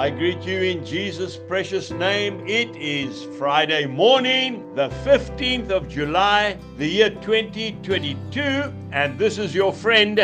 I greet you in Jesus' precious name. It is Friday morning, the 15th of July, the year 2022, and this is your friend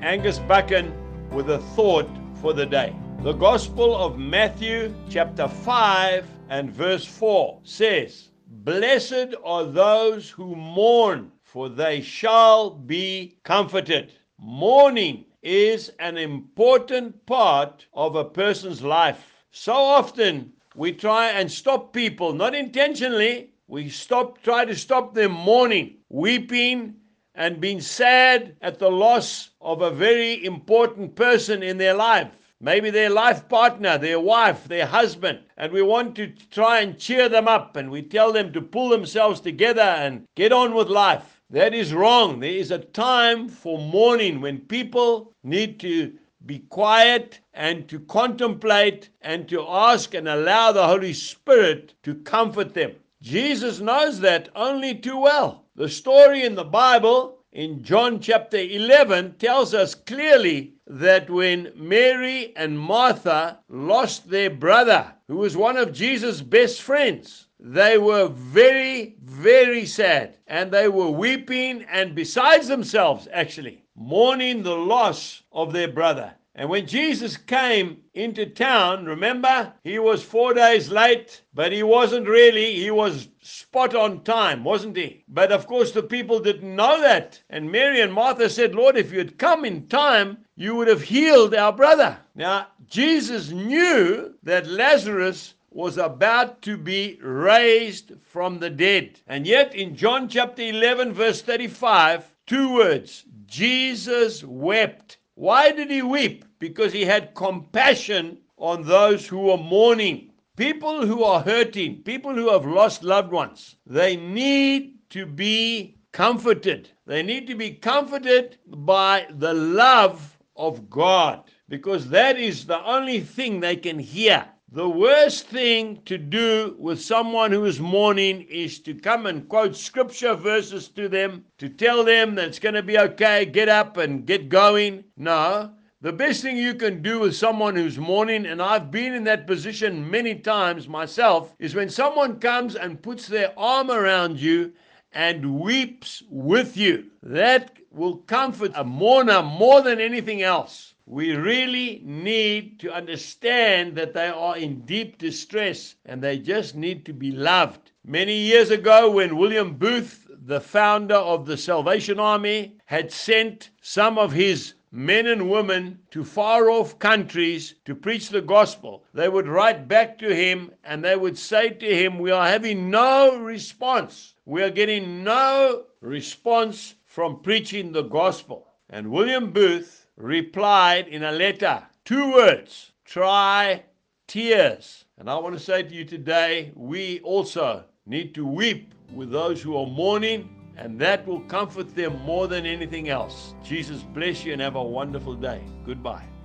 Angus Buchan with a thought for the day. The Gospel of Matthew, chapter 5, and verse 4 says, Blessed are those who mourn, for they shall be comforted. Mourning is an important part of a person's life. So often we try and stop people, not intentionally, we stop try to stop them mourning, weeping and being sad at the loss of a very important person in their life. Maybe their life partner, their wife, their husband, and we want to try and cheer them up and we tell them to pull themselves together and get on with life. That is wrong. There is a time for mourning when people need to be quiet and to contemplate and to ask and allow the Holy Spirit to comfort them. Jesus knows that only too well. The story in the Bible in John chapter 11 tells us clearly that when Mary and Martha lost their brother, who was one of Jesus' best friends, they were very, very sad and they were weeping and besides themselves, actually, mourning the loss of their brother. And when Jesus came into town, remember, he was four days late, but he wasn't really, he was spot on time, wasn't he? But of course, the people didn't know that. And Mary and Martha said, Lord, if you had come in time, you would have healed our brother. Now, Jesus knew that Lazarus was about to be raised from the dead. And yet, in John chapter 11, verse 35, two words Jesus wept. Why did he weep? Because he had compassion on those who are mourning. People who are hurting, people who have lost loved ones, they need to be comforted. They need to be comforted by the love of God because that is the only thing they can hear. The worst thing to do with someone who is mourning is to come and quote scripture verses to them, to tell them that it's going to be okay, get up and get going. No. The best thing you can do with someone who's mourning, and I've been in that position many times myself, is when someone comes and puts their arm around you and weeps with you. That will comfort a mourner more than anything else we really need to understand that they are in deep distress and they just need to be loved. Many years ago, when William Booth, the founder of the Salvation Army, had sent some of his men and women to far off countries to preach the gospel, they would write back to him and they would say to him, We are having no response. We are getting no response from preaching the gospel. And William Booth replied in a letter, two words try tears. And I want to say to you today, we also need to weep with those who are mourning, and that will comfort them more than anything else. Jesus bless you and have a wonderful day. Goodbye.